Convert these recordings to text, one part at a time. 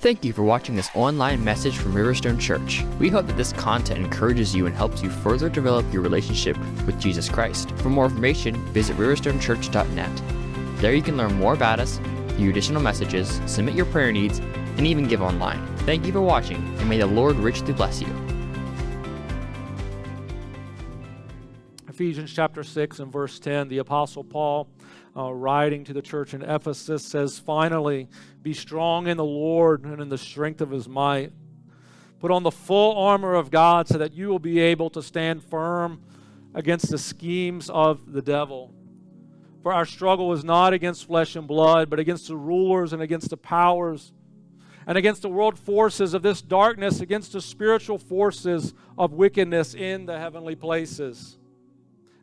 Thank you for watching this online message from Riverstone Church. We hope that this content encourages you and helps you further develop your relationship with Jesus Christ. For more information, visit riverstonechurch.net. There you can learn more about us, view additional messages, submit your prayer needs, and even give online. Thank you for watching, and may the Lord richly bless you. Ephesians chapter 6 and verse 10, the Apostle Paul, uh, writing to the church in Ephesus, says, Finally, be strong in the Lord and in the strength of his might. Put on the full armor of God so that you will be able to stand firm against the schemes of the devil. For our struggle is not against flesh and blood, but against the rulers and against the powers and against the world forces of this darkness, against the spiritual forces of wickedness in the heavenly places.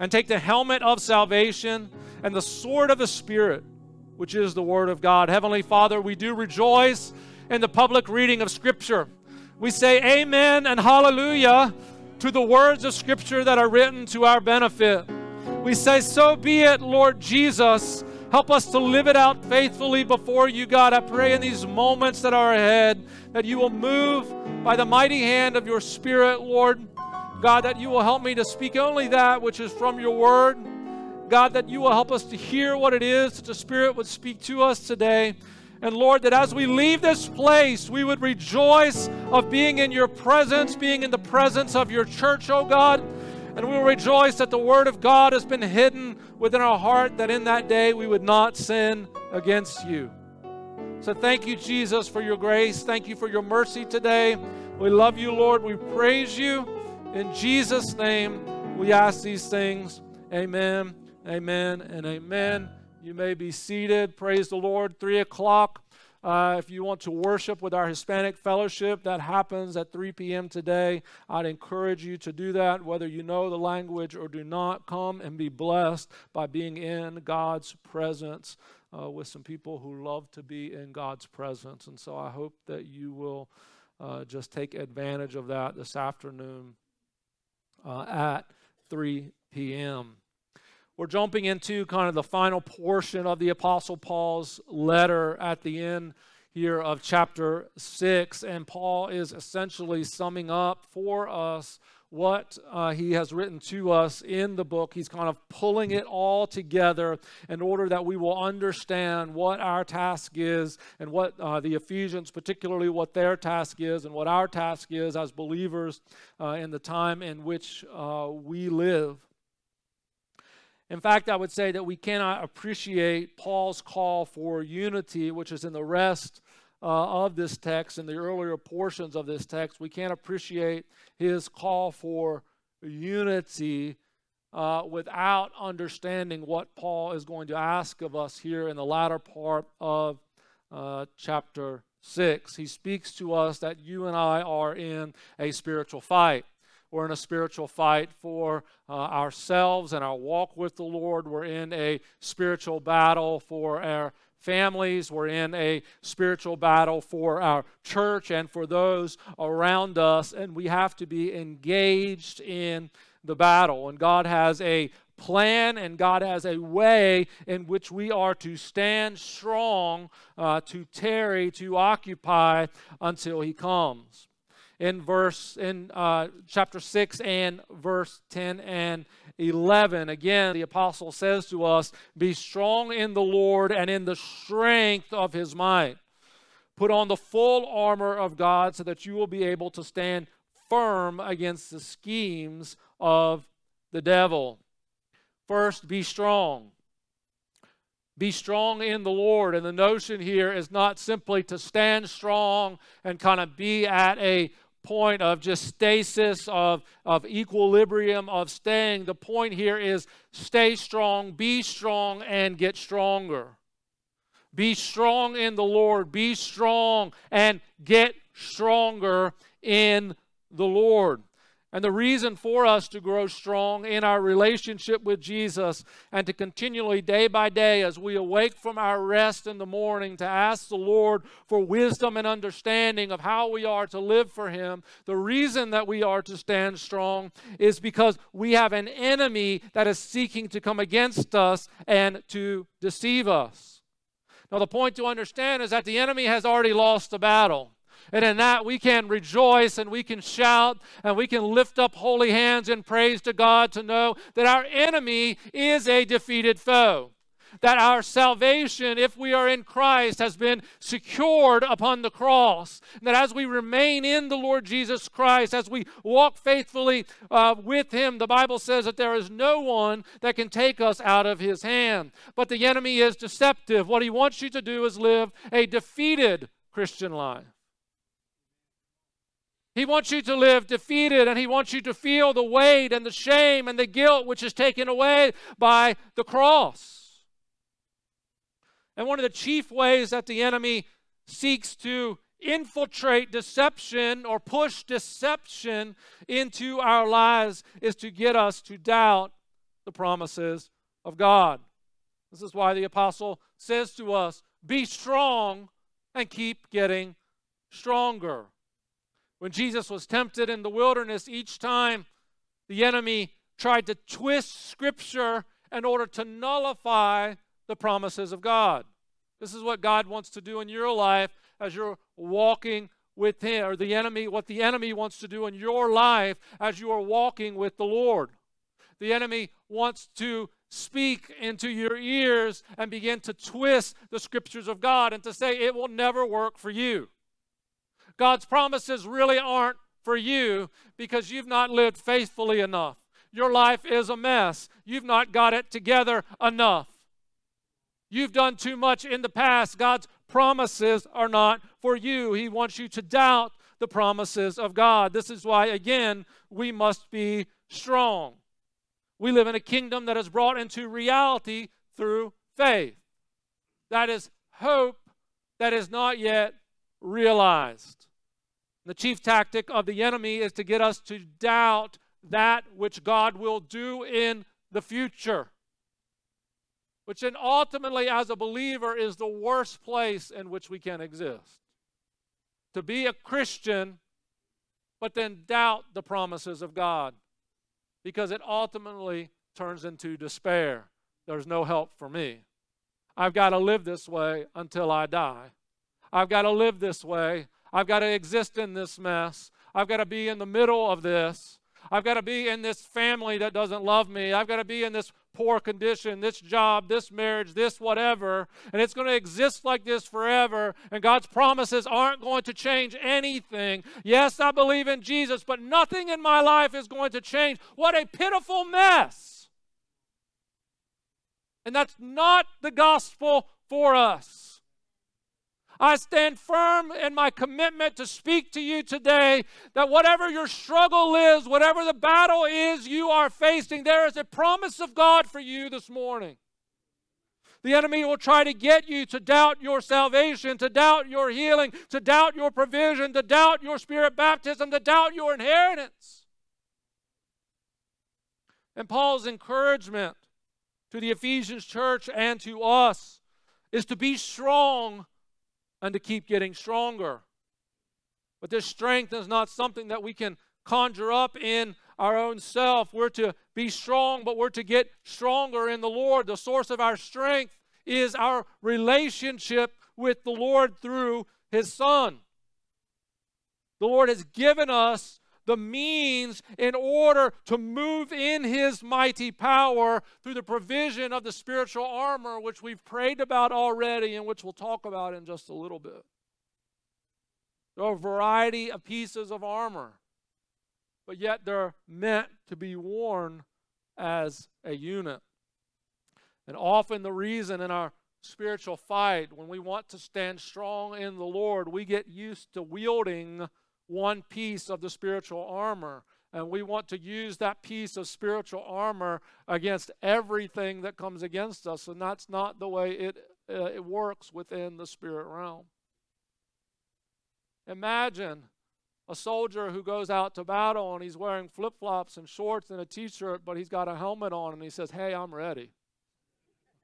and take the helmet of salvation and the sword of the Spirit, which is the Word of God. Heavenly Father, we do rejoice in the public reading of Scripture. We say amen and hallelujah to the words of Scripture that are written to our benefit. We say, So be it, Lord Jesus. Help us to live it out faithfully before you, God. I pray in these moments that are ahead that you will move by the mighty hand of your Spirit, Lord. God, that you will help me to speak only that which is from your word. God, that you will help us to hear what it is that the Spirit would speak to us today. And Lord, that as we leave this place, we would rejoice of being in your presence, being in the presence of your church, oh God. And we will rejoice that the word of God has been hidden within our heart, that in that day we would not sin against you. So thank you, Jesus, for your grace. Thank you for your mercy today. We love you, Lord. We praise you. In Jesus' name, we ask these things. Amen, amen, and amen. You may be seated. Praise the Lord. Three o'clock. Uh, if you want to worship with our Hispanic fellowship, that happens at 3 p.m. today. I'd encourage you to do that, whether you know the language or do not. Come and be blessed by being in God's presence uh, with some people who love to be in God's presence. And so I hope that you will uh, just take advantage of that this afternoon uh, at 3 p.m. We're jumping into kind of the final portion of the Apostle Paul's letter at the end here of chapter 6, and Paul is essentially summing up for us what uh, he has written to us in the book. He's kind of pulling it all together in order that we will understand what our task is and what uh, the Ephesians, particularly what their task is, and what our task is as believers uh, in the time in which uh, we live. In fact, I would say that we cannot appreciate Paul's call for unity, which is in the rest uh, of this text and the earlier portions of this text, we can't appreciate his call for unity uh, without understanding what Paul is going to ask of us here in the latter part of uh, chapter 6. He speaks to us that you and I are in a spiritual fight. We're in a spiritual fight for uh, ourselves and our walk with the Lord. We're in a spiritual battle for our families. We're in a spiritual battle for our church and for those around us, and we have to be engaged in the battle. And God has a plan and God has a way in which we are to stand strong, uh, to tarry, to occupy until He comes in verse in uh, chapter 6 and verse 10 and 11 again the apostle says to us be strong in the lord and in the strength of his might. Put on the full armor of god so that you will be able to stand firm against the schemes of the devil. First be strong. Be strong in the Lord. And the notion here is not simply to stand strong and kind of be at a point of just stasis, of, of equilibrium, of staying. The point here is stay strong, be strong, and get stronger. Be strong in the Lord. Be strong and get stronger in the Lord. And the reason for us to grow strong in our relationship with Jesus and to continually, day by day, as we awake from our rest in the morning, to ask the Lord for wisdom and understanding of how we are to live for Him, the reason that we are to stand strong is because we have an enemy that is seeking to come against us and to deceive us. Now, the point to understand is that the enemy has already lost the battle. And in that, we can rejoice and we can shout and we can lift up holy hands in praise to God to know that our enemy is a defeated foe. That our salvation, if we are in Christ, has been secured upon the cross. That as we remain in the Lord Jesus Christ, as we walk faithfully uh, with Him, the Bible says that there is no one that can take us out of His hand. But the enemy is deceptive. What he wants you to do is live a defeated Christian life. He wants you to live defeated and he wants you to feel the weight and the shame and the guilt which is taken away by the cross. And one of the chief ways that the enemy seeks to infiltrate deception or push deception into our lives is to get us to doubt the promises of God. This is why the apostle says to us, Be strong and keep getting stronger. When Jesus was tempted in the wilderness, each time the enemy tried to twist Scripture in order to nullify the promises of God. This is what God wants to do in your life as you're walking with Him, or the enemy, what the enemy wants to do in your life as you are walking with the Lord. The enemy wants to speak into your ears and begin to twist the scriptures of God and to say it will never work for you. God's promises really aren't for you because you've not lived faithfully enough. Your life is a mess. You've not got it together enough. You've done too much in the past. God's promises are not for you. He wants you to doubt the promises of God. This is why, again, we must be strong. We live in a kingdom that is brought into reality through faith. That is hope that is not yet realized. The chief tactic of the enemy is to get us to doubt that which God will do in the future, which then ultimately, as a believer, is the worst place in which we can exist. To be a Christian, but then doubt the promises of God, because it ultimately turns into despair. There's no help for me. I've got to live this way until I die. I've got to live this way. I've got to exist in this mess. I've got to be in the middle of this. I've got to be in this family that doesn't love me. I've got to be in this poor condition, this job, this marriage, this whatever. And it's going to exist like this forever. And God's promises aren't going to change anything. Yes, I believe in Jesus, but nothing in my life is going to change. What a pitiful mess. And that's not the gospel for us. I stand firm in my commitment to speak to you today that whatever your struggle is, whatever the battle is you are facing, there is a promise of God for you this morning. The enemy will try to get you to doubt your salvation, to doubt your healing, to doubt your provision, to doubt your spirit baptism, to doubt your inheritance. And Paul's encouragement to the Ephesians church and to us is to be strong and to keep getting stronger. But this strength is not something that we can conjure up in our own self. We're to be strong, but we're to get stronger in the Lord. The source of our strength is our relationship with the Lord through His Son. The Lord has given us the means in order to move in his mighty power through the provision of the spiritual armor, which we've prayed about already and which we'll talk about in just a little bit. There are a variety of pieces of armor, but yet they're meant to be worn as a unit. And often the reason in our spiritual fight, when we want to stand strong in the Lord, we get used to wielding one piece of the spiritual armor. And we want to use that piece of spiritual armor against everything that comes against us. And that's not the way it uh, it works within the spirit realm. Imagine a soldier who goes out to battle and he's wearing flip flops and shorts and a t shirt, but he's got a helmet on and he says, Hey, I'm ready.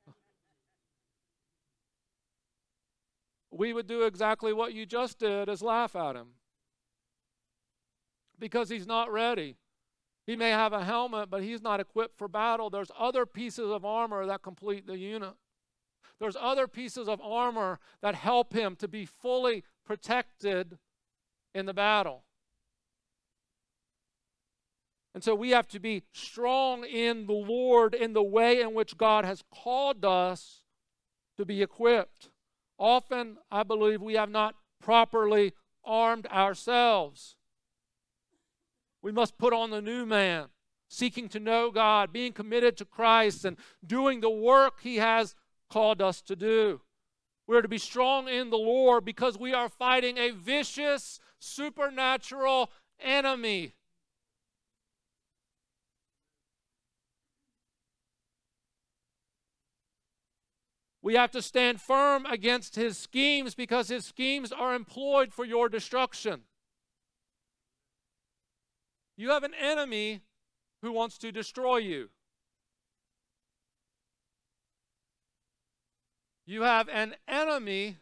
we would do exactly what you just did is laugh at him because he's not ready. He may have a helmet, but he's not equipped for battle. There's other pieces of armor that complete the unit. There's other pieces of armor that help him to be fully protected in the battle. And so we have to be strong in the Lord in the way in which God has called us to be equipped. Often, I believe, we have not properly armed ourselves. We must put on the new man, seeking to know God, being committed to Christ, and doing the work He has called us to do. We are to be strong in the Lord because we are fighting a vicious, supernatural enemy. We have to stand firm against his schemes because his schemes are employed for your destruction. You have an enemy who wants to destroy you. You have an enemy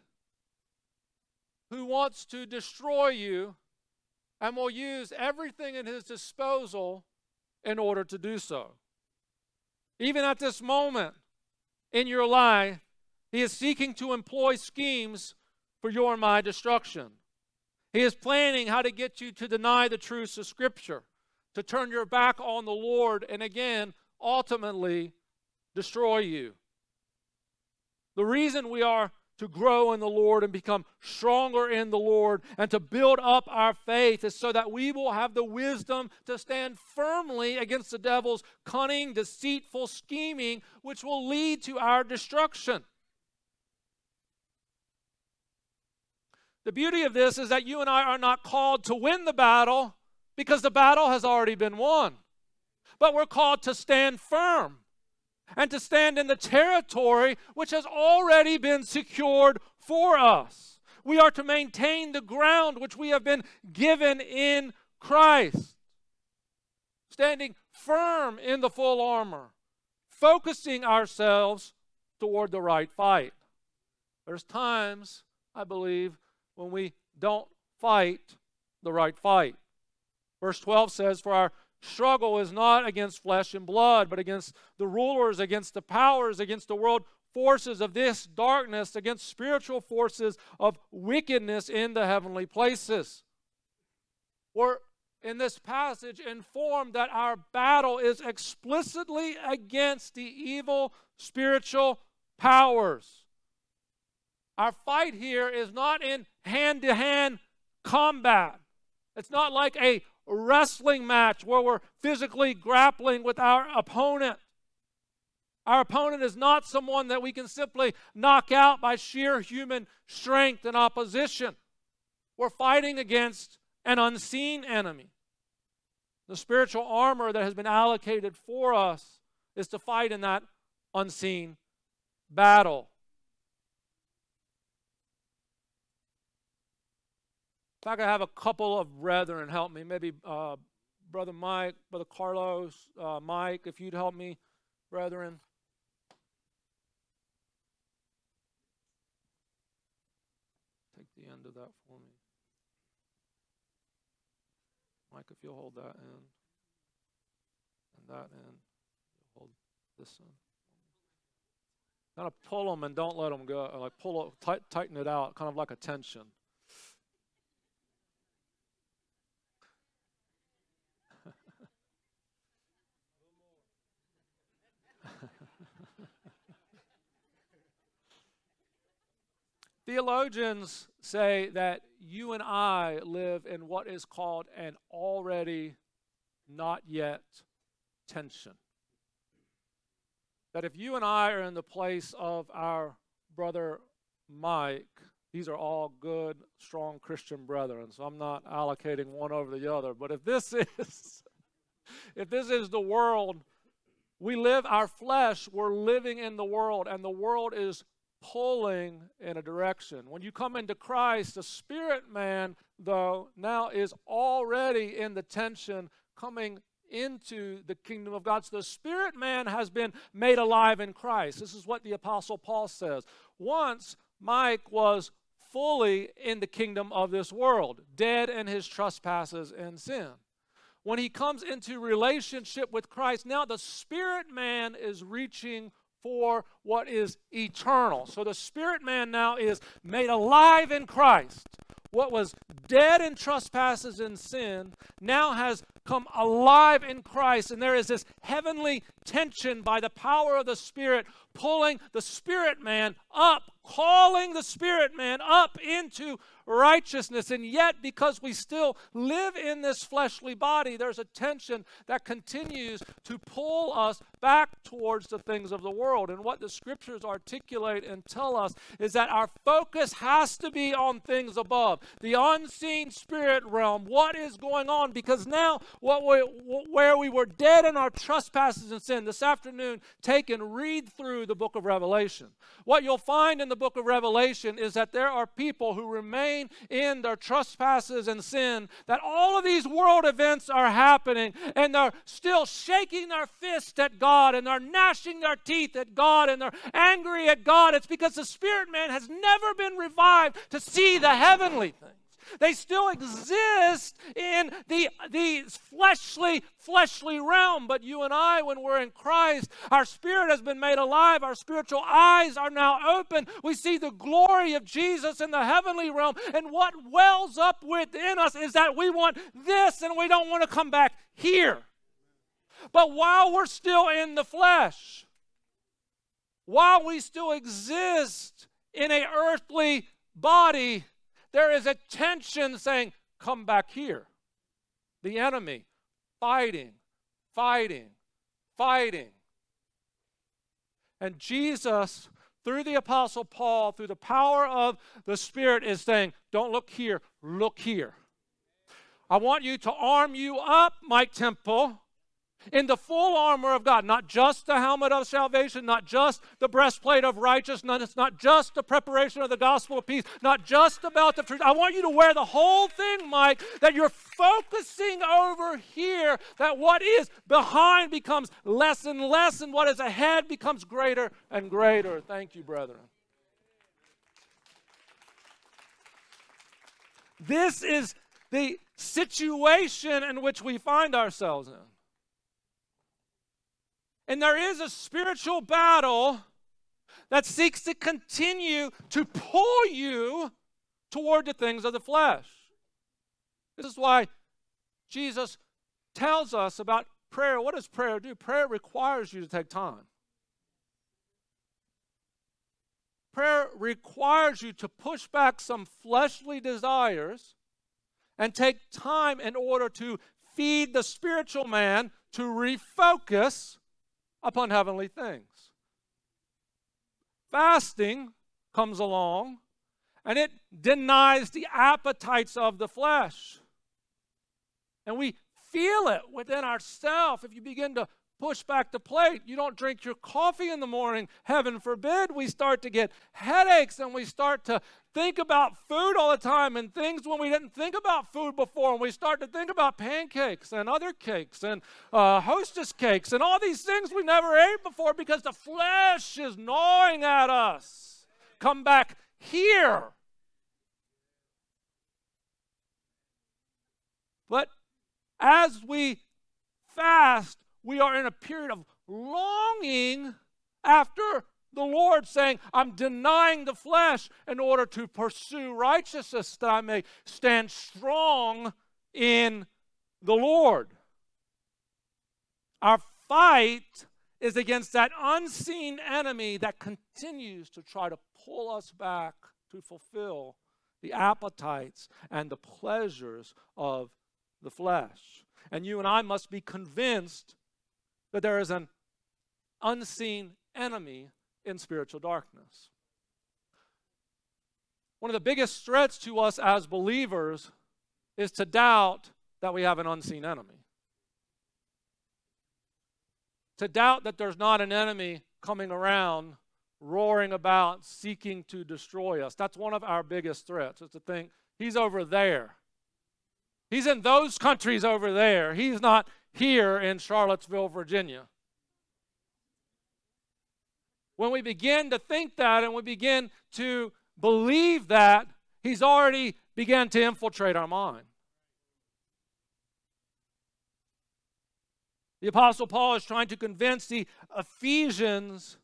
who wants to destroy you and will use everything at his disposal in order to do so. Even at this moment in your life, he is seeking to employ schemes for your and my destruction. He is planning how to get you to deny the truths of Scripture, to turn your back on the Lord, and again, ultimately, destroy you. The reason we are to grow in the Lord and become stronger in the Lord and to build up our faith is so that we will have the wisdom to stand firmly against the devil's cunning, deceitful scheming, which will lead to our destruction. The beauty of this is that you and I are not called to win the battle because the battle has already been won. But we're called to stand firm and to stand in the territory which has already been secured for us. We are to maintain the ground which we have been given in Christ, standing firm in the full armor, focusing ourselves toward the right fight. There's times, I believe, when we don't fight the right fight. Verse 12 says, For our struggle is not against flesh and blood, but against the rulers, against the powers, against the world forces of this darkness, against spiritual forces of wickedness in the heavenly places. We're in this passage informed that our battle is explicitly against the evil spiritual powers. Our fight here is not in hand to hand combat. It's not like a wrestling match where we're physically grappling with our opponent. Our opponent is not someone that we can simply knock out by sheer human strength and opposition. We're fighting against an unseen enemy. The spiritual armor that has been allocated for us is to fight in that unseen battle. If I could have a couple of brethren help me, maybe uh, Brother Mike, Brother Carlos, uh, Mike, if you'd help me, brethren. Take the end of that for me. Mike, if you'll hold that end and that end, hold this end. Kind of pull them and don't let them go. Like pull it, tight, tighten it out, kind of like a tension. Theologians say that you and I live in what is called an already not yet tension. That if you and I are in the place of our brother Mike, these are all good, strong Christian brethren. So I'm not allocating one over the other. But if this is if this is the world, we live our flesh, we're living in the world, and the world is pulling in a direction. When you come into Christ, the spirit man, though, now is already in the tension coming into the kingdom of God. So the spirit man has been made alive in Christ. This is what the Apostle Paul says. Once Mike was fully in the kingdom of this world, dead in his trespasses and sin. When he comes into relationship with Christ, now the spirit man is reaching for what is eternal. So the spirit man now is made alive in Christ. What was dead in trespasses and sin now has come alive in Christ. And there is this heavenly tension by the power of the Spirit pulling the spirit man up, calling the spirit man up into righteousness. And yet, because we still live in this fleshly body, there's a tension that continues to pull us back towards the things of the world. And what the scriptures articulate and tell us is that our focus has to be on things above, the unseen spirit realm. What is going on? Because now, what we, where we were dead in our trespasses and sin, this afternoon, take and read through the book of Revelation. What you'll find in the book of Revelation is that there are people who remain in their trespasses and sin, that all of these world events are happening, and they're still shaking their fist at God, and they're gnashing their teeth at God, and they're angry at God. It's because the spirit man has never been revived to see the heavenly things. They still exist in the, the fleshly, fleshly realm. But you and I, when we're in Christ, our spirit has been made alive. Our spiritual eyes are now open. We see the glory of Jesus in the heavenly realm. And what wells up within us is that we want this and we don't want to come back here. But while we're still in the flesh, while we still exist in a earthly body, there is a tension saying, Come back here. The enemy fighting, fighting, fighting. And Jesus, through the Apostle Paul, through the power of the Spirit, is saying, Don't look here, look here. I want you to arm you up, Mike Temple in the full armor of God, not just the helmet of salvation, not just the breastplate of righteousness, not just the preparation of the gospel of peace, not just about the truth. I want you to wear the whole thing, Mike, that you're focusing over here, that what is behind becomes less and less, and what is ahead becomes greater and greater. Thank you, brethren. This is the situation in which we find ourselves in. And there is a spiritual battle that seeks to continue to pull you toward the things of the flesh. This is why Jesus tells us about prayer. What does prayer do? Prayer requires you to take time. Prayer requires you to push back some fleshly desires and take time in order to feed the spiritual man to refocus upon heavenly things. Fasting comes along and it denies the appetites of the flesh. And we feel it within ourselves if you begin to push back the plate. You don't drink your coffee in the morning. Heaven forbid we start to get headaches and we start to think about food all the time and things when we didn't think about food before. And we start to think about pancakes and other cakes and uh, hostess cakes and all these things we never ate before because the flesh is gnawing at us. Come back here. But as we fast, we are in a period of longing after the Lord, saying, I'm denying the flesh in order to pursue righteousness that I may stand strong in the Lord. Our fight is against that unseen enemy that continues to try to pull us back to fulfill the appetites and the pleasures of the flesh. And you and I must be convinced that there is an unseen enemy in spiritual darkness. One of the biggest threats to us as believers is to doubt that we have an unseen enemy. To doubt that there's not an enemy coming around roaring about seeking to destroy us. That's one of our biggest threats, is to think he's over there. He's in those countries over there. He's not here in Charlottesville, Virginia. When we begin to think that and we begin to believe that, he's already began to infiltrate our mind. The Apostle Paul is trying to convince the Ephesians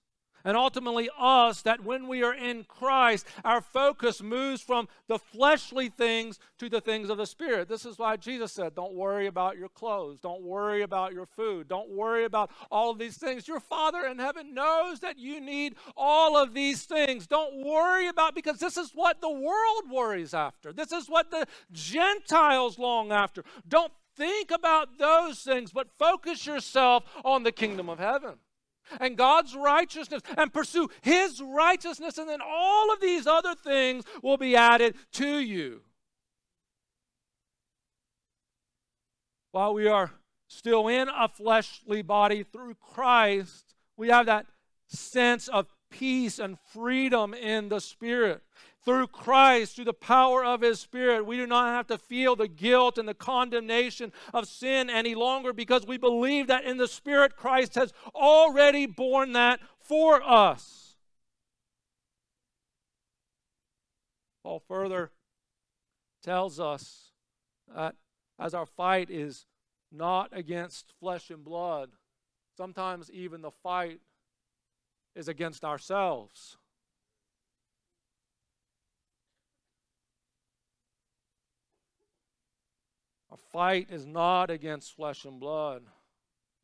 and ultimately us that when we are in Christ, our focus moves from the fleshly things to the things of the Spirit. This is why Jesus said, Don't worry about your clothes, don't worry about your food, don't worry about all of these things. Your Father in heaven knows that you need all of these things. Don't worry about because this is what the world worries after. This is what the Gentiles long after. Don't think about those things, but focus yourself on the kingdom of heaven and God's righteousness and pursue His righteousness, and then all of these other things will be added to you. While we are still in a fleshly body through Christ, we have that sense of peace and freedom in the Spirit through Christ, through the power of His Spirit, we do not have to feel the guilt and the condemnation of sin any longer because we believe that in the Spirit, Christ has already borne that for us. Paul further tells us that as our fight is not against flesh and blood, sometimes even the fight is against ourselves. Our fight is not against flesh and blood,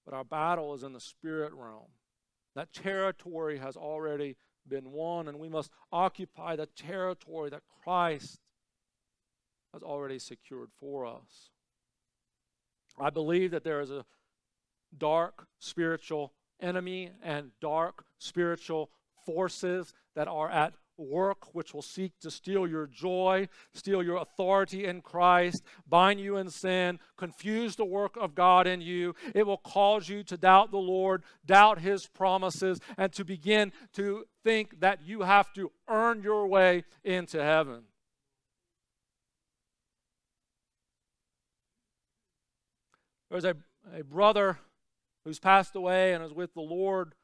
but our battle is in the spirit realm. That territory has already been won, and we must occupy the territory that Christ has already secured for us. I believe that there is a dark spiritual enemy and dark spiritual forces that are at work which will seek to steal your joy, steal your authority in Christ, bind you in sin, confuse the work of God in you. It will cause you to doubt the Lord, doubt His promises, and to begin to think that you have to earn your way into heaven. There's a, a brother who's passed away and is with the Lord.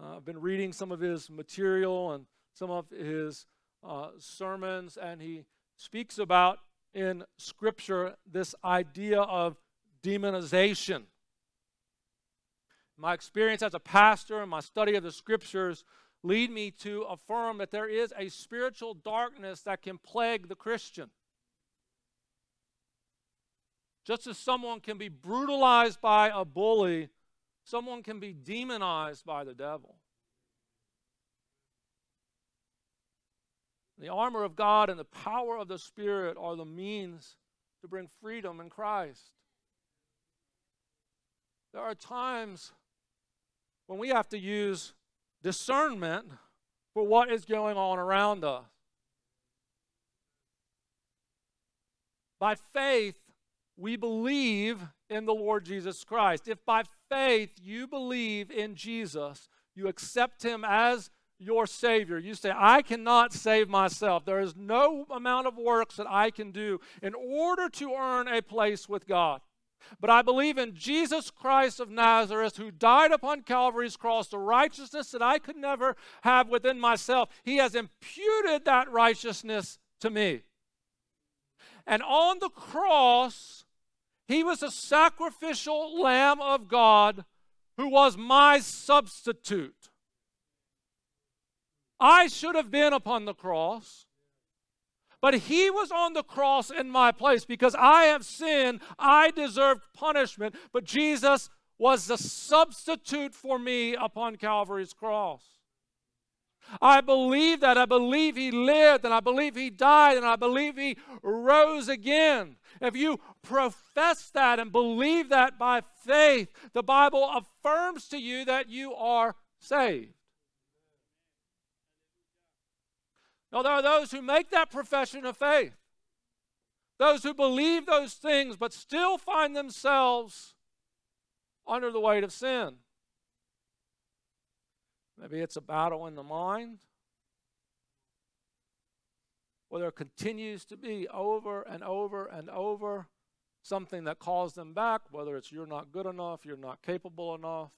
Uh, I've been reading some of his material and some of his uh, sermons, and he speaks about in Scripture this idea of demonization. My experience as a pastor and my study of the Scriptures lead me to affirm that there is a spiritual darkness that can plague the Christian. Just as someone can be brutalized by a bully, someone can be demonized by the devil. The armor of God and the power of the Spirit are the means to bring freedom in Christ. There are times when we have to use discernment for what is going on around us. By faith, we believe in the Lord Jesus Christ. If by faith you believe in Jesus, you accept him as your Savior. You say, I cannot save myself. There is no amount of works that I can do in order to earn a place with God. But I believe in Jesus Christ of Nazareth, who died upon Calvary's cross, the righteousness that I could never have within myself. He has imputed that righteousness to me. And on the cross, he was a sacrificial Lamb of God who was my substitute. I should have been upon the cross. But he was on the cross in my place because I have sinned. I deserved punishment. But Jesus was the substitute for me upon Calvary's cross. I believe that. I believe he lived and I believe he died and I believe he rose again. If you profess that and believe that by faith, the Bible affirms to you that you are saved. Now, there are those who make that profession of faith, those who believe those things but still find themselves under the weight of sin. Maybe it's a battle in the mind. Or there continues to be over and over and over something that calls them back, whether it's you're not good enough, you're not capable enough.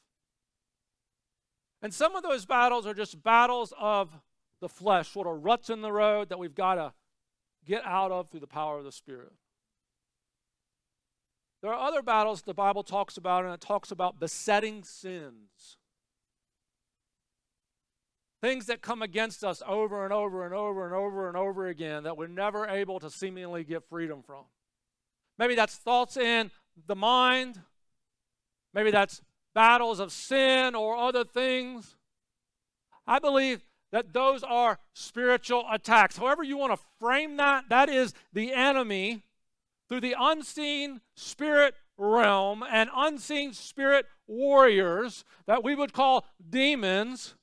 And some of those battles are just battles of the flesh, sort of ruts in the road that we've got to get out of through the power of the Spirit. There are other battles the Bible talks about, and it talks about besetting sins. Things that come against us over and over and over and over and over again that we're never able to seemingly get freedom from. Maybe that's thoughts in the mind. Maybe that's battles of sin or other things. I believe that those are spiritual attacks. However, you want to frame that, that is the enemy through the unseen spirit realm and unseen spirit warriors that we would call demons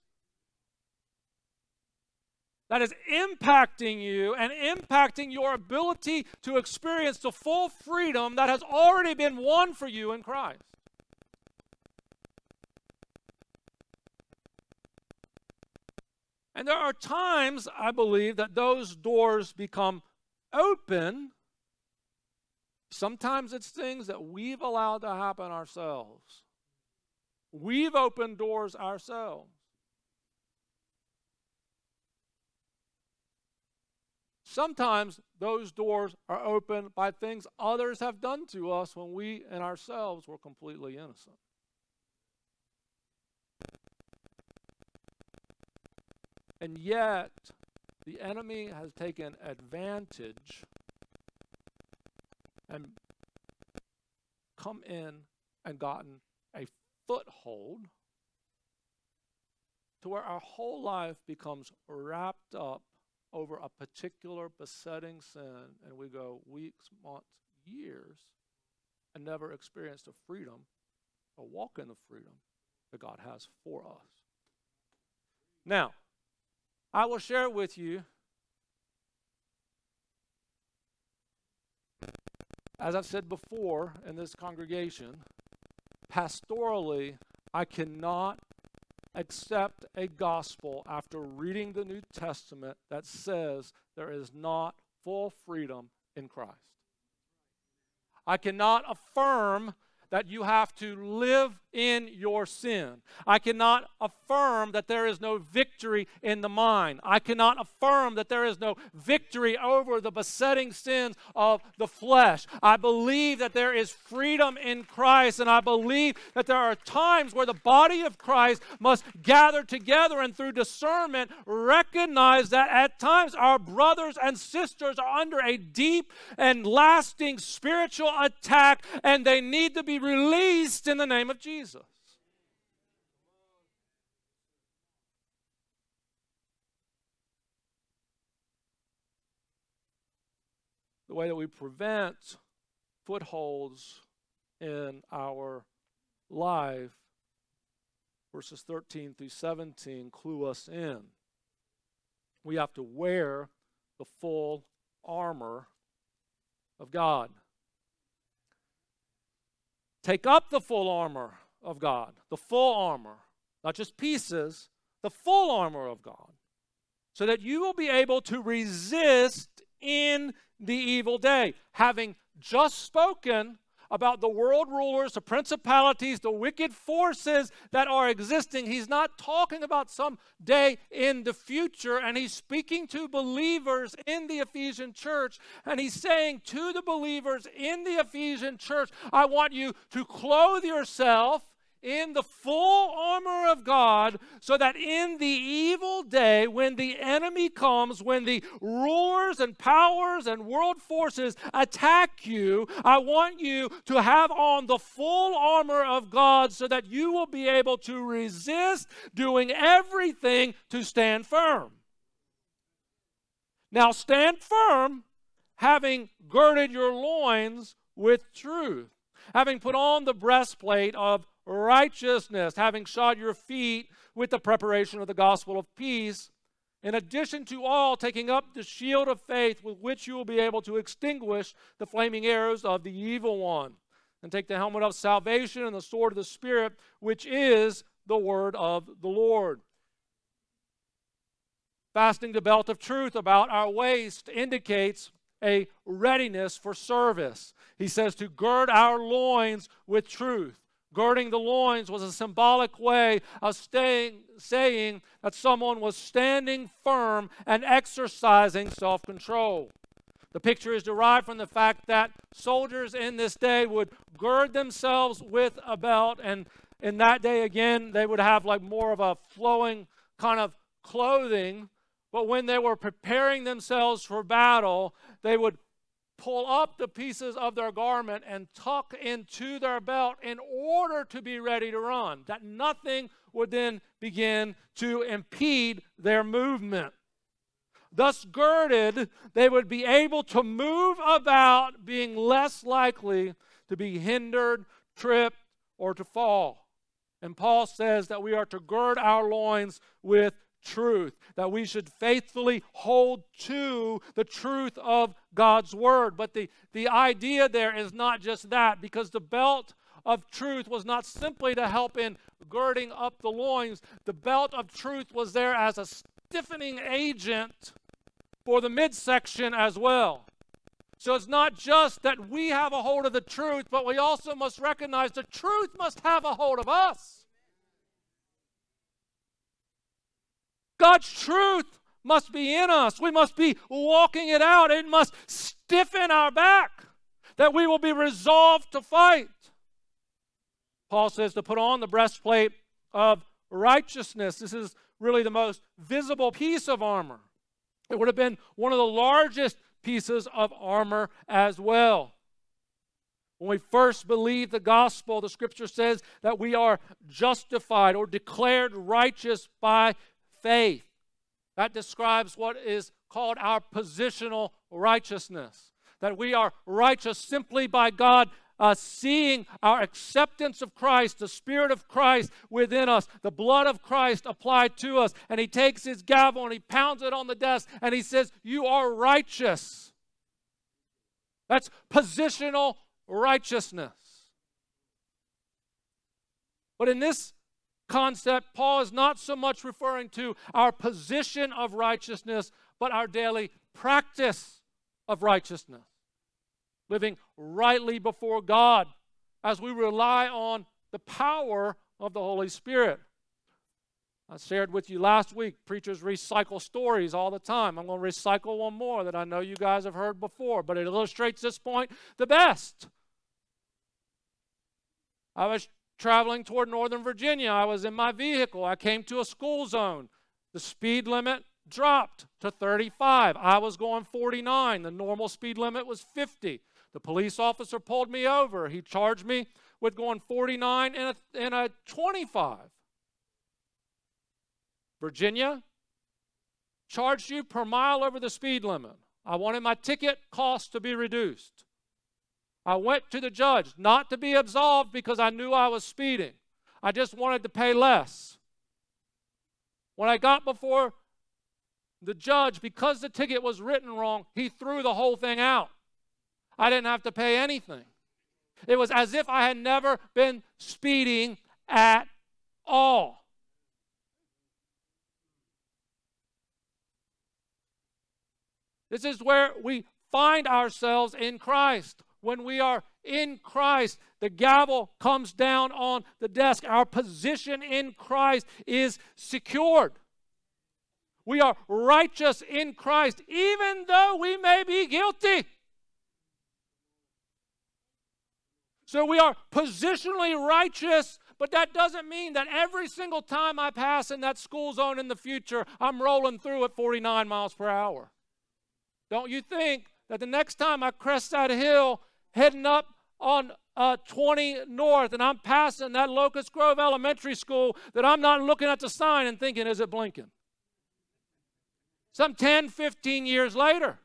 that is impacting you and impacting your ability to experience the full freedom that has already been won for you in Christ. And there are times, I believe, that those doors become open. Sometimes it's things that we've allowed to happen ourselves. We've opened doors ourselves. Sometimes those doors are opened by things others have done to us when we and ourselves were completely innocent. And yet, the enemy has taken advantage and come in and gotten a foothold to where our whole life becomes wrapped up over a particular besetting sin and we go weeks, months, years and never experience the freedom or walk in the freedom that God has for us. Now, I will share with you, as I've said before in this congregation, pastorally, I cannot accept a gospel after reading the New Testament that says there is not full freedom in Christ. I cannot affirm that you have to live in your sin. I cannot affirm that there is no victory in the mind. I cannot affirm that there is no victory over the besetting sins of the flesh. I believe that there is freedom in Christ, and I believe that there are times where the body of Christ must gather together and through discernment recognize that at times our brothers and sisters are under a deep and lasting spiritual attack and they need to be released in the name of Jesus. The way that we prevent footholds in our life, verses 13 through 17, clue us in. We have to wear the full armor of God. Take up the full armor of God, the full armor, not just pieces, the full armor of God, so that you will be able to resist in the evil day. Having just spoken about the world rulers, the principalities, the wicked forces that are existing. He's not talking about some day in the future, and he's speaking to believers in the Ephesian church, and he's saying to the believers in the Ephesian church, I want you to clothe yourself in the full armor of God, so that in the evil day, when the enemy comes, when the rulers and powers and world forces attack you, I want you to have on the full armor of God so that you will be able to resist doing everything to stand firm. Now, stand firm, having girded your loins with truth, having put on the breastplate of righteousness, having shod your feet with the preparation of the gospel of peace. In addition to all, taking up the shield of faith with which you will be able to extinguish the flaming arrows of the evil one. And take the helmet of salvation and the sword of the Spirit, which is the word of the Lord. Fastening the belt of truth about our waist indicates a readiness for service. He says to gird our loins with truth. Girding the loins was a symbolic way of staying, saying that someone was standing firm and exercising self control. The picture is derived from the fact that soldiers in this day would gird themselves with a belt, and in that day, again, they would have like more of a flowing kind of clothing. But when they were preparing themselves for battle, they would pull up the pieces of their garment and tuck into their belt in order to be ready to run, that nothing would then begin to impede their movement. Thus girded, they would be able to move about, being less likely to be hindered, tripped, or to fall. And Paul says that we are to gird our loins with truth, that we should faithfully hold to the truth of God's word. But the, the idea there is not just that, because the belt of truth was not simply to help in girding up the loins, the belt of truth was there as a stiffening agent for the midsection as well. So it's not just that we have a hold of the truth, but we also must recognize the truth must have a hold of us. God's truth must be in us. We must be walking it out. It must stiffen our back that we will be resolved to fight. Paul says to put on the breastplate of righteousness. This is really the most visible piece of armor. It would have been one of the largest pieces of armor as well. When we first believe the gospel, the scripture says that we are justified or declared righteous by faith. That describes what is called our positional righteousness. That we are righteous simply by God uh, seeing our acceptance of Christ, the Spirit of Christ within us, the blood of Christ applied to us. And he takes his gavel and he pounds it on the desk and he says, You are righteous. That's positional righteousness. But in this concept, Paul is not so much referring to our position of righteousness, but our daily practice of righteousness living rightly before God as we rely on the power of the Holy Spirit. I shared with you last week, preachers recycle stories all the time. I'm going to recycle one more that I know you guys have heard before, but it illustrates this point the best. I was traveling toward Northern Virginia. I was in my vehicle. I came to a school zone. The speed limit dropped to 35. I was going 49. The normal speed limit was 50. The police officer pulled me over. He charged me with going 49 and a, and a 25. Virginia charged you per mile over the speed limit. I wanted my ticket cost to be reduced. I went to the judge, not to be absolved because I knew I was speeding. I just wanted to pay less. When I got before the judge, because the ticket was written wrong, he threw the whole thing out. I didn't have to pay anything. It was as if I had never been speeding at all. This is where we find ourselves in Christ. When we are in Christ, the gavel comes down on the desk. Our position in Christ is secured. We are righteous in Christ, even though we may be guilty. So we are positionally righteous, but that doesn't mean that every single time I pass in that school zone in the future, I'm rolling through at 49 miles per hour. Don't you think that the next time I crest that hill heading up on uh, 20 North and I'm passing that Locust Grove Elementary School, that I'm not looking at the sign and thinking, is it blinking? Some 10, 15 years later.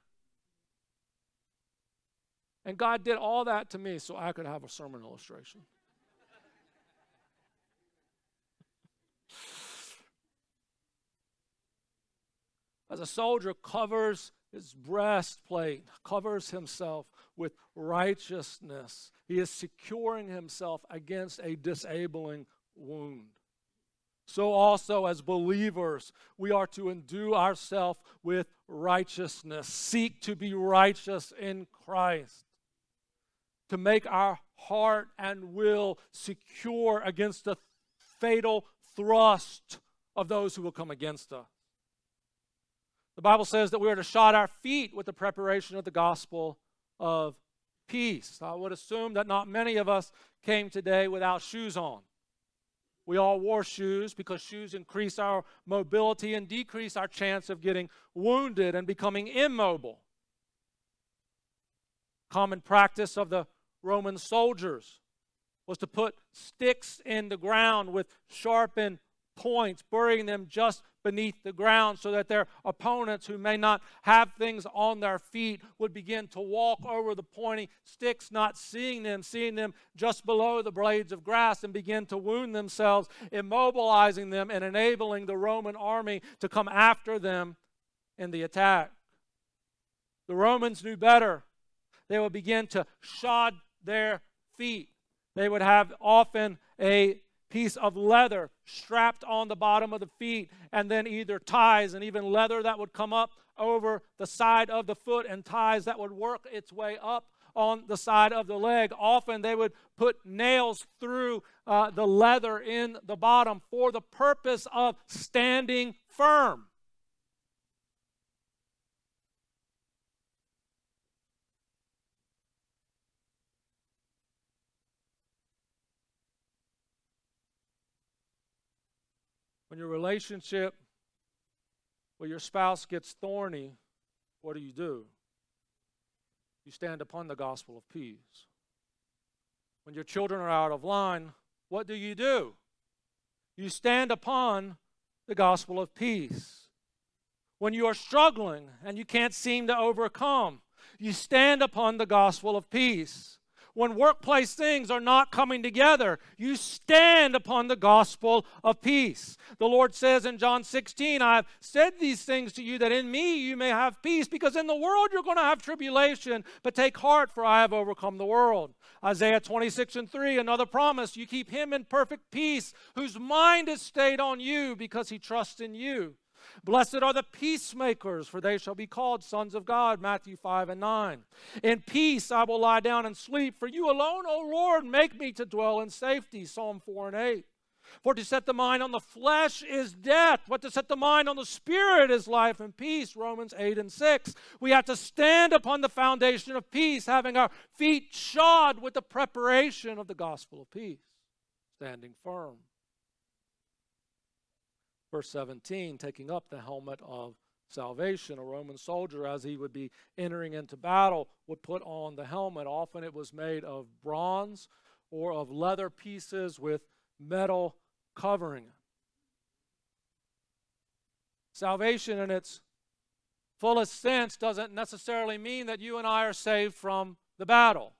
And God did all that to me so I could have a sermon illustration. As a soldier covers his breastplate, covers himself with righteousness, he is securing himself against a disabling wound. so also as believers, we are to endue ourselves with righteousness, seek to be righteous in Christ, to make our heart and will secure against the fatal thrust of those who will come against us. The Bible says that we are to shod our feet with the preparation of the gospel of peace. I would assume that not many of us came today without shoes on. We all wore shoes because shoes increase our mobility and decrease our chance of getting wounded and becoming immobile. Common practice of the Roman soldiers was to put sticks in the ground with sharpened points, burying them just beneath the ground so that their opponents who may not have things on their feet would begin to walk over the pointing sticks, not seeing them, seeing them just below the blades of grass, and begin to wound themselves, immobilizing them and enabling the Roman army to come after them in the attack. The Romans knew better. They would begin to shod their feet. They would have often a piece of leather strapped on the bottom of the feet, and then either ties and even leather that would come up over the side of the foot, and ties that would work its way up on the side of the leg. Often they would put nails through uh, the leather in the bottom for the purpose of standing firm. When your relationship with your spouse gets thorny, what do you do? You stand upon the gospel of peace. When your children are out of line, what do you do? You stand upon the gospel of peace. When you are struggling and you can't seem to overcome, you stand upon the gospel of peace when workplace things are not coming together, you stand upon the gospel of peace. The Lord says in John 16, I have said these things to you that in me you may have peace, because in the world you're going to have tribulation, but take heart, for I have overcome the world. Isaiah 26 and 3, another promise you keep him in perfect peace, whose mind is stayed on you because he trusts in you. Blessed are the peacemakers, for they shall be called sons of God. Matthew 5 and 9. In peace I will lie down and sleep, for you alone, O Lord, make me to dwell in safety. Psalm 4 and 8. For to set the mind on the flesh is death, but to set the mind on the spirit is life and peace. Romans 8 and 6. We have to stand upon the foundation of peace, having our feet shod with the preparation of the gospel of peace, standing firm. Verse 17, taking up the helmet of salvation. A Roman soldier, as he would be entering into battle, would put on the helmet. Often it was made of bronze or of leather pieces with metal covering. Salvation, in its fullest sense, doesn't necessarily mean that you and I are saved from the battle.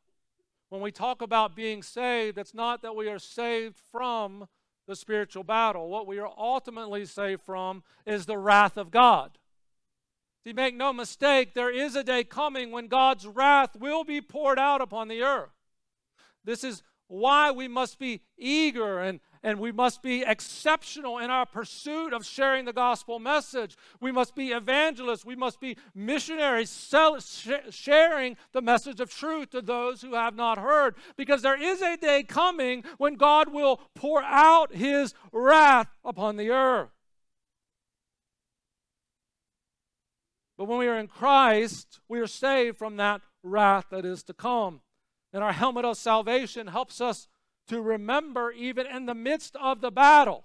When we talk about being saved, it's not that we are saved from the spiritual battle. What we are ultimately saved from is the wrath of God. See, make no mistake, there is a day coming when God's wrath will be poured out upon the earth. This is why we must be eager and, and we must be exceptional in our pursuit of sharing the gospel message. We must be evangelists. We must be missionaries, sell, sh- sharing the message of truth to those who have not heard. Because there is a day coming when God will pour out his wrath upon the earth. But when we are in Christ, we are saved from that wrath that is to come. And our helmet of salvation helps us to remember, even in the midst of the battle,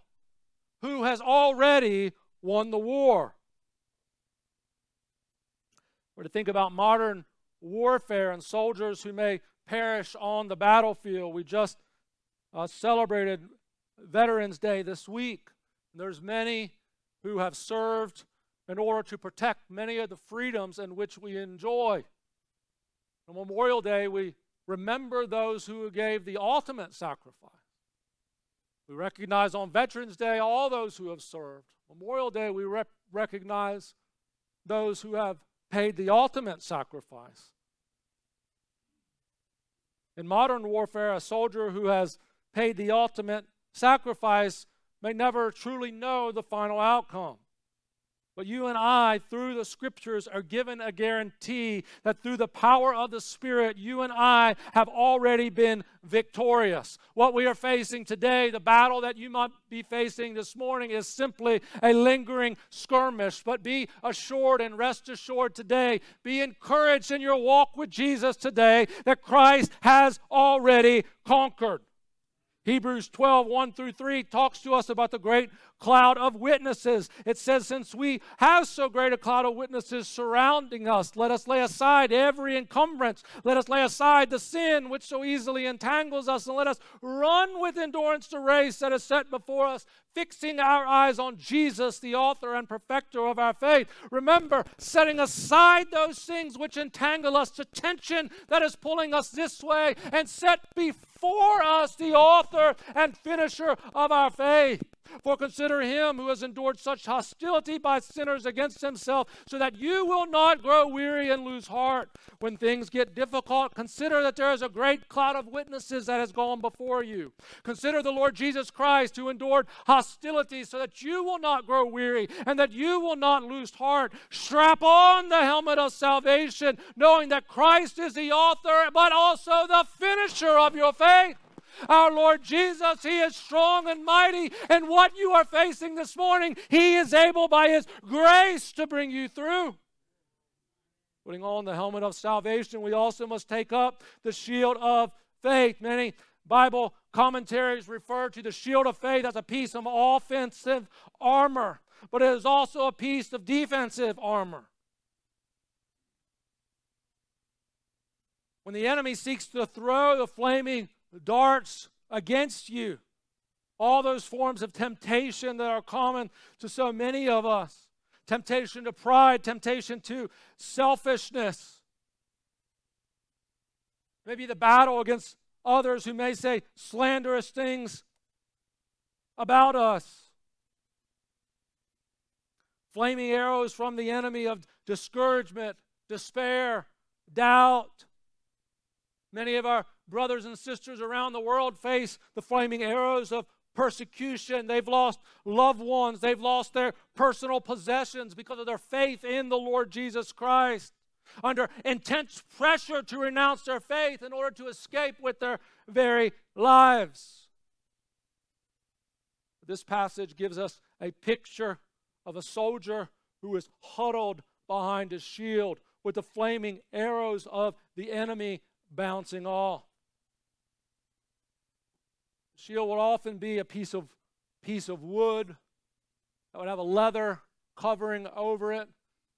who has already won the war. Or to think about modern warfare and soldiers who may perish on the battlefield. We just uh, celebrated Veterans Day this week. There's many who have served in order to protect many of the freedoms in which we enjoy. On Memorial Day, we remember those who gave the ultimate sacrifice. We recognize on Veterans Day all those who have served. Memorial Day, we rep- recognize those who have paid the ultimate sacrifice. In modern warfare, a soldier who has paid the ultimate sacrifice may never truly know the final outcome. But you and I, through the scriptures, are given a guarantee that through the power of the Spirit, you and I have already been victorious. What we are facing today, the battle that you might be facing this morning, is simply a lingering skirmish. But be assured and rest assured today, be encouraged in your walk with Jesus today that Christ has already conquered. Hebrews 12, 1 through 3 talks to us about the great cloud of witnesses. It says, Since we have so great a cloud of witnesses surrounding us, let us lay aside every encumbrance. Let us lay aside the sin which so easily entangles us, and let us run with endurance the race that is set before us, fixing our eyes on Jesus, the author and perfecter of our faith. Remember, setting aside those things which entangle us, the tension that is pulling us this way, and set before us the author and finisher of our faith. For consider him who has endured such hostility by sinners against himself, so that you will not grow weary and lose heart. When things get difficult, consider that there is a great cloud of witnesses that has gone before you. Consider the Lord Jesus Christ who endured hostility, so that you will not grow weary and that you will not lose heart. Strap on the helmet of salvation, knowing that Christ is the author, but also the finisher of your faith. Our Lord Jesus, He is strong and mighty. And what you are facing this morning, He is able by His grace to bring you through. Putting on the helmet of salvation, we also must take up the shield of faith. Many Bible commentaries refer to the shield of faith as a piece of offensive armor, but it is also a piece of defensive armor. When the enemy seeks to throw the flaming darts against you. All those forms of temptation that are common to so many of us temptation to pride, temptation to selfishness. Maybe the battle against others who may say slanderous things about us. Flaming arrows from the enemy of discouragement, despair, doubt. Many of our brothers and sisters around the world face the flaming arrows of persecution. They've lost loved ones. They've lost their personal possessions because of their faith in the Lord Jesus Christ. Under intense pressure to renounce their faith in order to escape with their very lives. This passage gives us a picture of a soldier who is huddled behind a shield with the flaming arrows of the enemy bouncing off. Shield would often be a piece of piece of wood that would have a leather covering over it,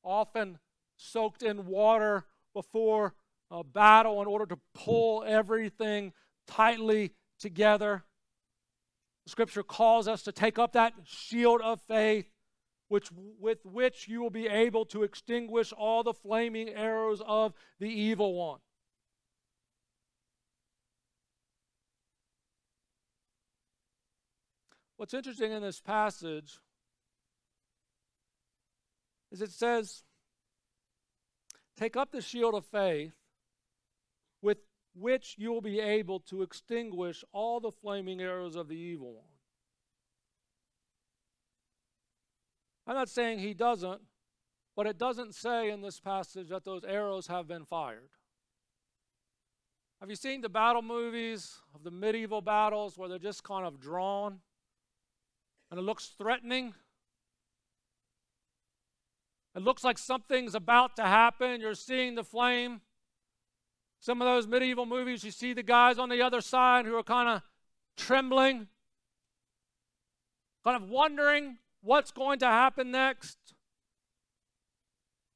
often soaked in water before a battle in order to pull everything tightly together. Scripture calls us to take up that shield of faith which, with which you will be able to extinguish all the flaming arrows of the evil one. What's interesting in this passage is it says, Take up the shield of faith with which you will be able to extinguish all the flaming arrows of the evil one. I'm not saying he doesn't, but it doesn't say in this passage that those arrows have been fired. Have you seen the battle movies of the medieval battles where they're just kind of drawn? And it looks threatening. It looks like something's about to happen. You're seeing the flame. Some of those medieval movies, you see the guys on the other side who are kind of trembling, kind of wondering what's going to happen next.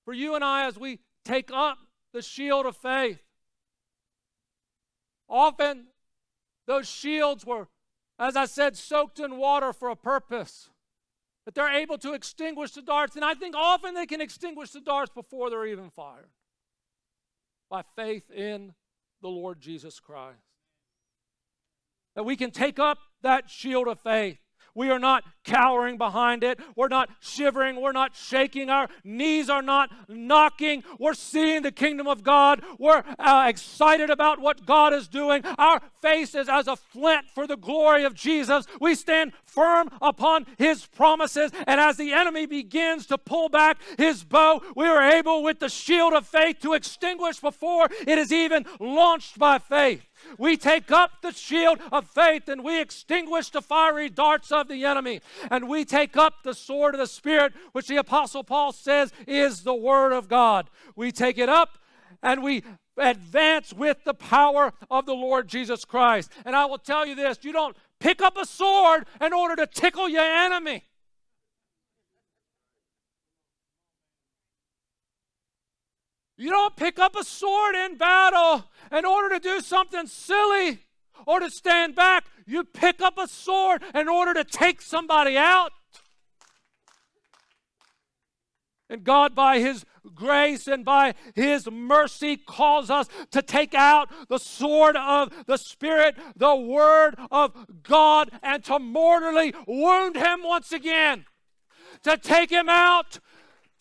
For you and I, as we take up the shield of faith, often those shields were as I said, soaked in water for a purpose. That they're able to extinguish the darts. And I think often they can extinguish the darts before they're even fired by faith in the Lord Jesus Christ. That we can take up that shield of faith We are not cowering behind it. We're not shivering. We're not shaking. Our knees are not knocking. We're seeing the kingdom of God. We're uh, excited about what God is doing. Our face is as a flint for the glory of Jesus. We stand firm upon his promises. And as the enemy begins to pull back his bow, we are able with the shield of faith to extinguish before it is even launched by faith. We take up the shield of faith and we extinguish the fiery darts of the enemy. And we take up the sword of the Spirit, which the Apostle Paul says is the Word of God. We take it up and we advance with the power of the Lord Jesus Christ. And I will tell you this you don't pick up a sword in order to tickle your enemy. You don't pick up a sword in battle in order to do something silly or to stand back. You pick up a sword in order to take somebody out. And God, by His grace and by His mercy, calls us to take out the sword of the Spirit, the Word of God, and to mortally wound Him once again. To take Him out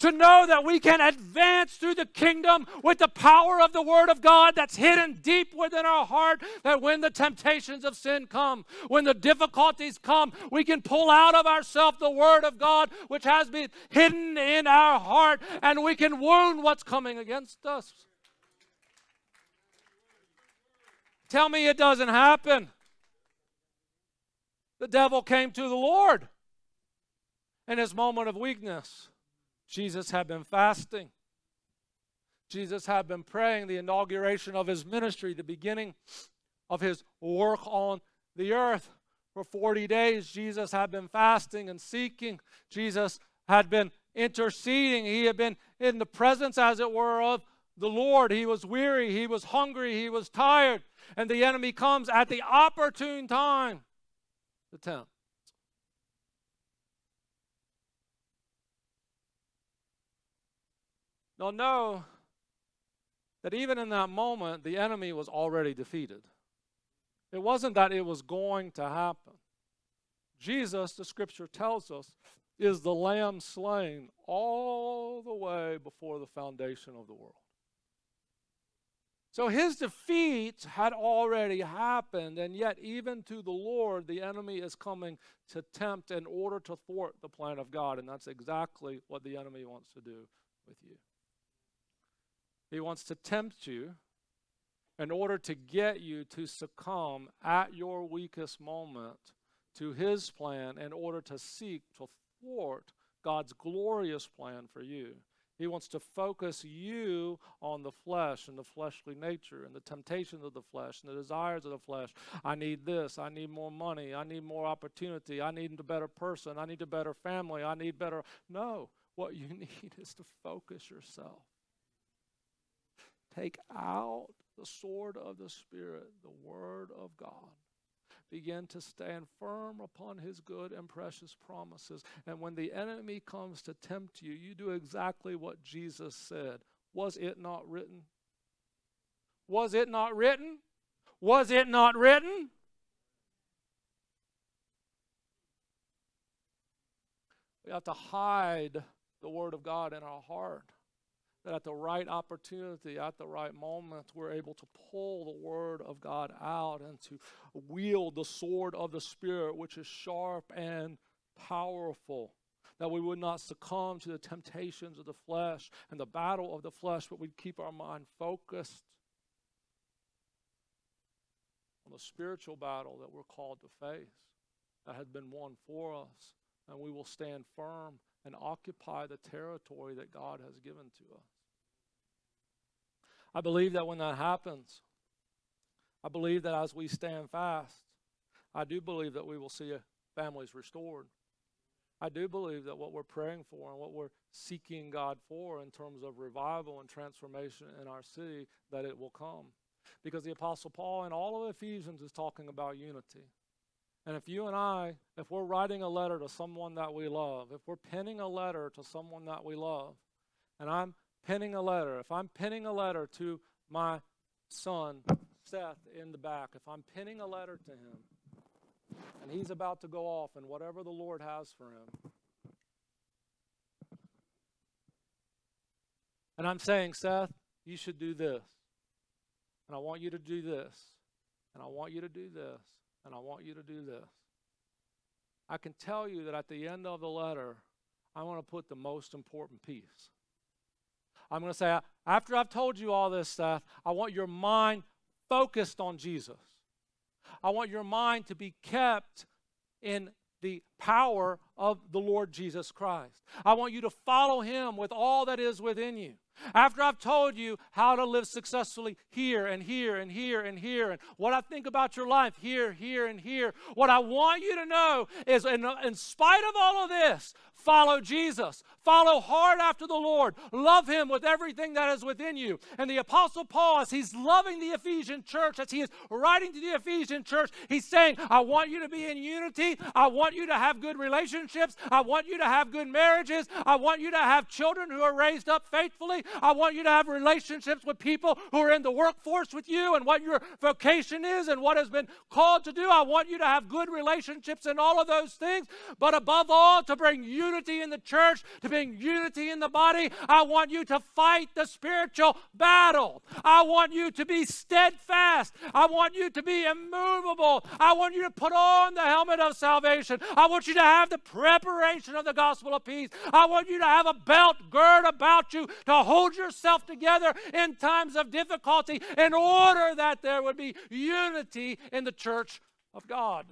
to know that we can advance through the kingdom with the power of the Word of God that's hidden deep within our heart. That when the temptations of sin come, when the difficulties come, we can pull out of ourselves the Word of God which has been hidden in our heart and we can wound what's coming against us. Tell me it doesn't happen. The devil came to the Lord in his moment of weakness. Jesus had been fasting. Jesus had been praying the inauguration of his ministry, the beginning of his work on the earth. For 40 days, Jesus had been fasting and seeking. Jesus had been interceding. He had been in the presence, as it were, of the Lord. He was weary, he was hungry, he was tired. And the enemy comes at the opportune time to tempt. Now, know that even in that moment, the enemy was already defeated. It wasn't that it was going to happen. Jesus, the scripture tells us, is the lamb slain all the way before the foundation of the world. So his defeat had already happened, and yet, even to the Lord, the enemy is coming to tempt in order to thwart the plan of God. And that's exactly what the enemy wants to do with you. He wants to tempt you in order to get you to succumb at your weakest moment to his plan in order to seek to thwart God's glorious plan for you. He wants to focus you on the flesh and the fleshly nature and the temptations of the flesh and the desires of the flesh. I need this. I need more money. I need more opportunity. I need a better person. I need a better family. I need better. No, what you need is to focus yourself Take out the sword of the Spirit, the Word of God. Begin to stand firm upon His good and precious promises. And when the enemy comes to tempt you, you do exactly what Jesus said. Was it not written? Was it not written? Was it not written? We have to hide the Word of God in our heart that at the right opportunity, at the right moment, we're able to pull the Word of God out and to wield the sword of the Spirit, which is sharp and powerful. That we would not succumb to the temptations of the flesh and the battle of the flesh, but we'd keep our mind focused on the spiritual battle that we're called to face, that has been won for us. And we will stand firm and occupy the territory that God has given to us. I believe that when that happens, I believe that as we stand fast, I do believe that we will see families restored. I do believe that what we're praying for and what we're seeking God for in terms of revival and transformation in our city, that it will come. Because the Apostle Paul in all of Ephesians is talking about unity. And if you and I, if we're writing a letter to someone that we love, if we're penning a letter to someone that we love, and I'm penning a letter, if I'm penning a letter to my son, Seth, in the back, if I'm penning a letter to him, and he's about to go off and whatever the Lord has for him. And I'm saying, Seth, you should do this. And I want you to do this. And I want you to do this. And I want you to do this. I can tell you that at the end of the letter, I want to put the most important piece. I'm going to say, after I've told you all this stuff, I want your mind focused on Jesus. I want your mind to be kept in the power of the Lord Jesus Christ. I want you to follow him with all that is within you. After I've told you how to live successfully here and here and here and here, and what I think about your life here, here, and here, what I want you to know is in, in spite of all of this, follow Jesus. Follow hard after the Lord. Love Him with everything that is within you. And the Apostle Paul, as he's loving the Ephesian church, as he is writing to the Ephesian church, he's saying, I want you to be in unity. I want you to have good relationships. I want you to have good marriages. I want you to have children who are raised up faithfully. I want you to have relationships with people who are in the workforce with you and what your vocation is and what has been called to do. I want you to have good relationships and all of those things. But above all, to bring unity in the church, to bring unity in the body, I want you to fight the spiritual battle. I want you to be steadfast. I want you to be immovable. I want you to put on the helmet of salvation. I want you to have the preparation of the gospel of peace. I want you to have a belt gird about you to hold yourself together in times of difficulty in order that there would be unity in the church of God.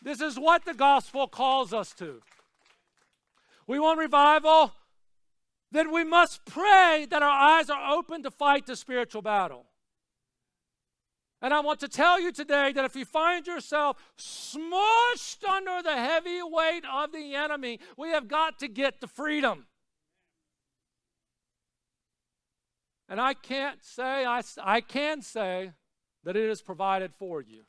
This is what the gospel calls us to. We want revival, then we must pray that our eyes are open to fight the spiritual battle. And I want to tell you today that if you find yourself smushed under the heavy weight of the enemy, we have got to get to freedom. And I can't say, I, I can say that it is provided for you.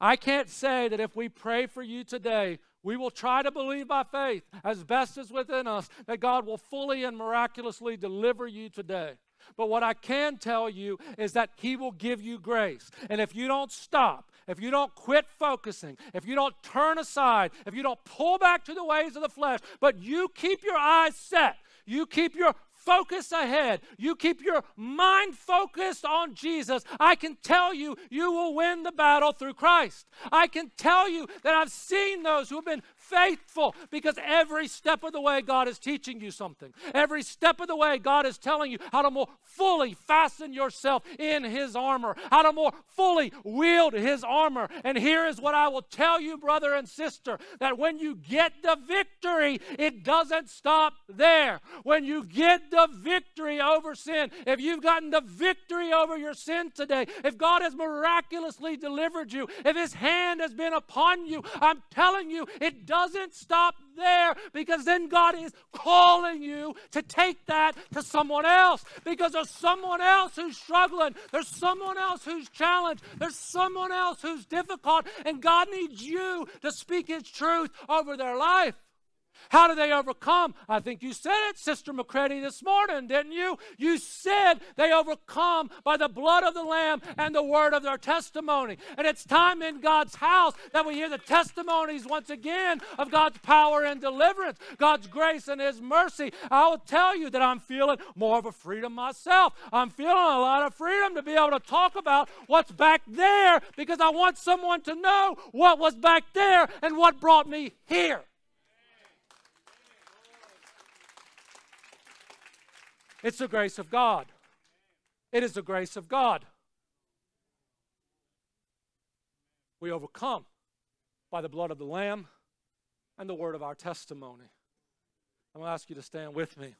I can't say that if we pray for you today, we will try to believe by faith, as best as within us, that God will fully and miraculously deliver you today. But what I can tell you is that He will give you grace. And if you don't stop, if you don't quit focusing, if you don't turn aside, if you don't pull back to the ways of the flesh, but you keep your eyes set, you keep your focus ahead, you keep your mind focused on Jesus, I can tell you, you will win the battle through Christ. I can tell you that I've seen those who have been faithful because every step of the way God is teaching you something. Every step of the way God is telling you how to more fully fasten yourself in His armor, how to more fully wield His armor. And here is what I will tell you, brother and sister, that when you get the victory, it doesn't stop there. When you get the victory over sin, if you've gotten the victory over your sin today, if God has miraculously delivered you, if His hand has been upon you, I'm telling you, it doesn't stop there because then God is calling you to take that to someone else. Because there's someone else who's struggling, there's someone else who's challenged, there's someone else who's difficult, and God needs you to speak His truth over their life. How do they overcome? I think you said it, Sister McCready, this morning, didn't you? You said they overcome by the blood of the Lamb and the word of their testimony. And it's time in God's house that we hear the testimonies once again of God's power and deliverance, God's grace and His mercy. I will tell you that I'm feeling more of a freedom myself. I'm feeling a lot of freedom to be able to talk about what's back there because I want someone to know what was back there and what brought me here. It's the grace of God. It is the grace of God. We overcome by the blood of the Lamb and the word of our testimony. I'm going to ask you to stand with me.